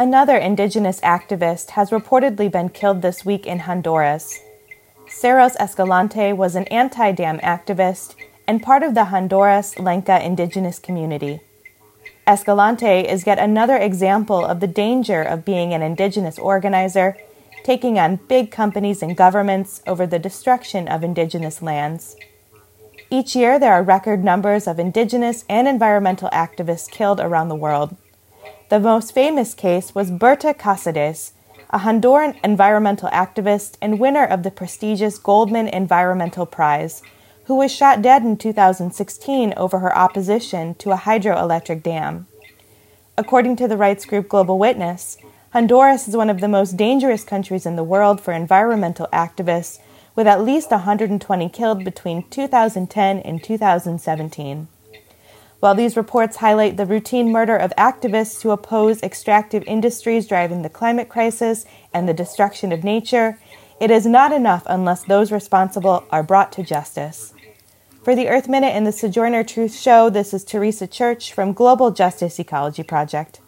Another indigenous activist has reportedly been killed this week in Honduras. Cerros Escalante was an anti dam activist and part of the Honduras Lenca indigenous community. Escalante is yet another example of the danger of being an indigenous organizer, taking on big companies and governments over the destruction of indigenous lands. Each year, there are record numbers of indigenous and environmental activists killed around the world. The most famous case was Berta Cáceres, a Honduran environmental activist and winner of the prestigious Goldman Environmental Prize, who was shot dead in 2016 over her opposition to a hydroelectric dam. According to the rights group Global Witness, Honduras is one of the most dangerous countries in the world for environmental activists, with at least 120 killed between 2010 and 2017. While these reports highlight the routine murder of activists who oppose extractive industries driving the climate crisis and the destruction of nature, it is not enough unless those responsible are brought to justice. For the Earth Minute and the Sojourner Truth Show, this is Teresa Church from Global Justice Ecology Project.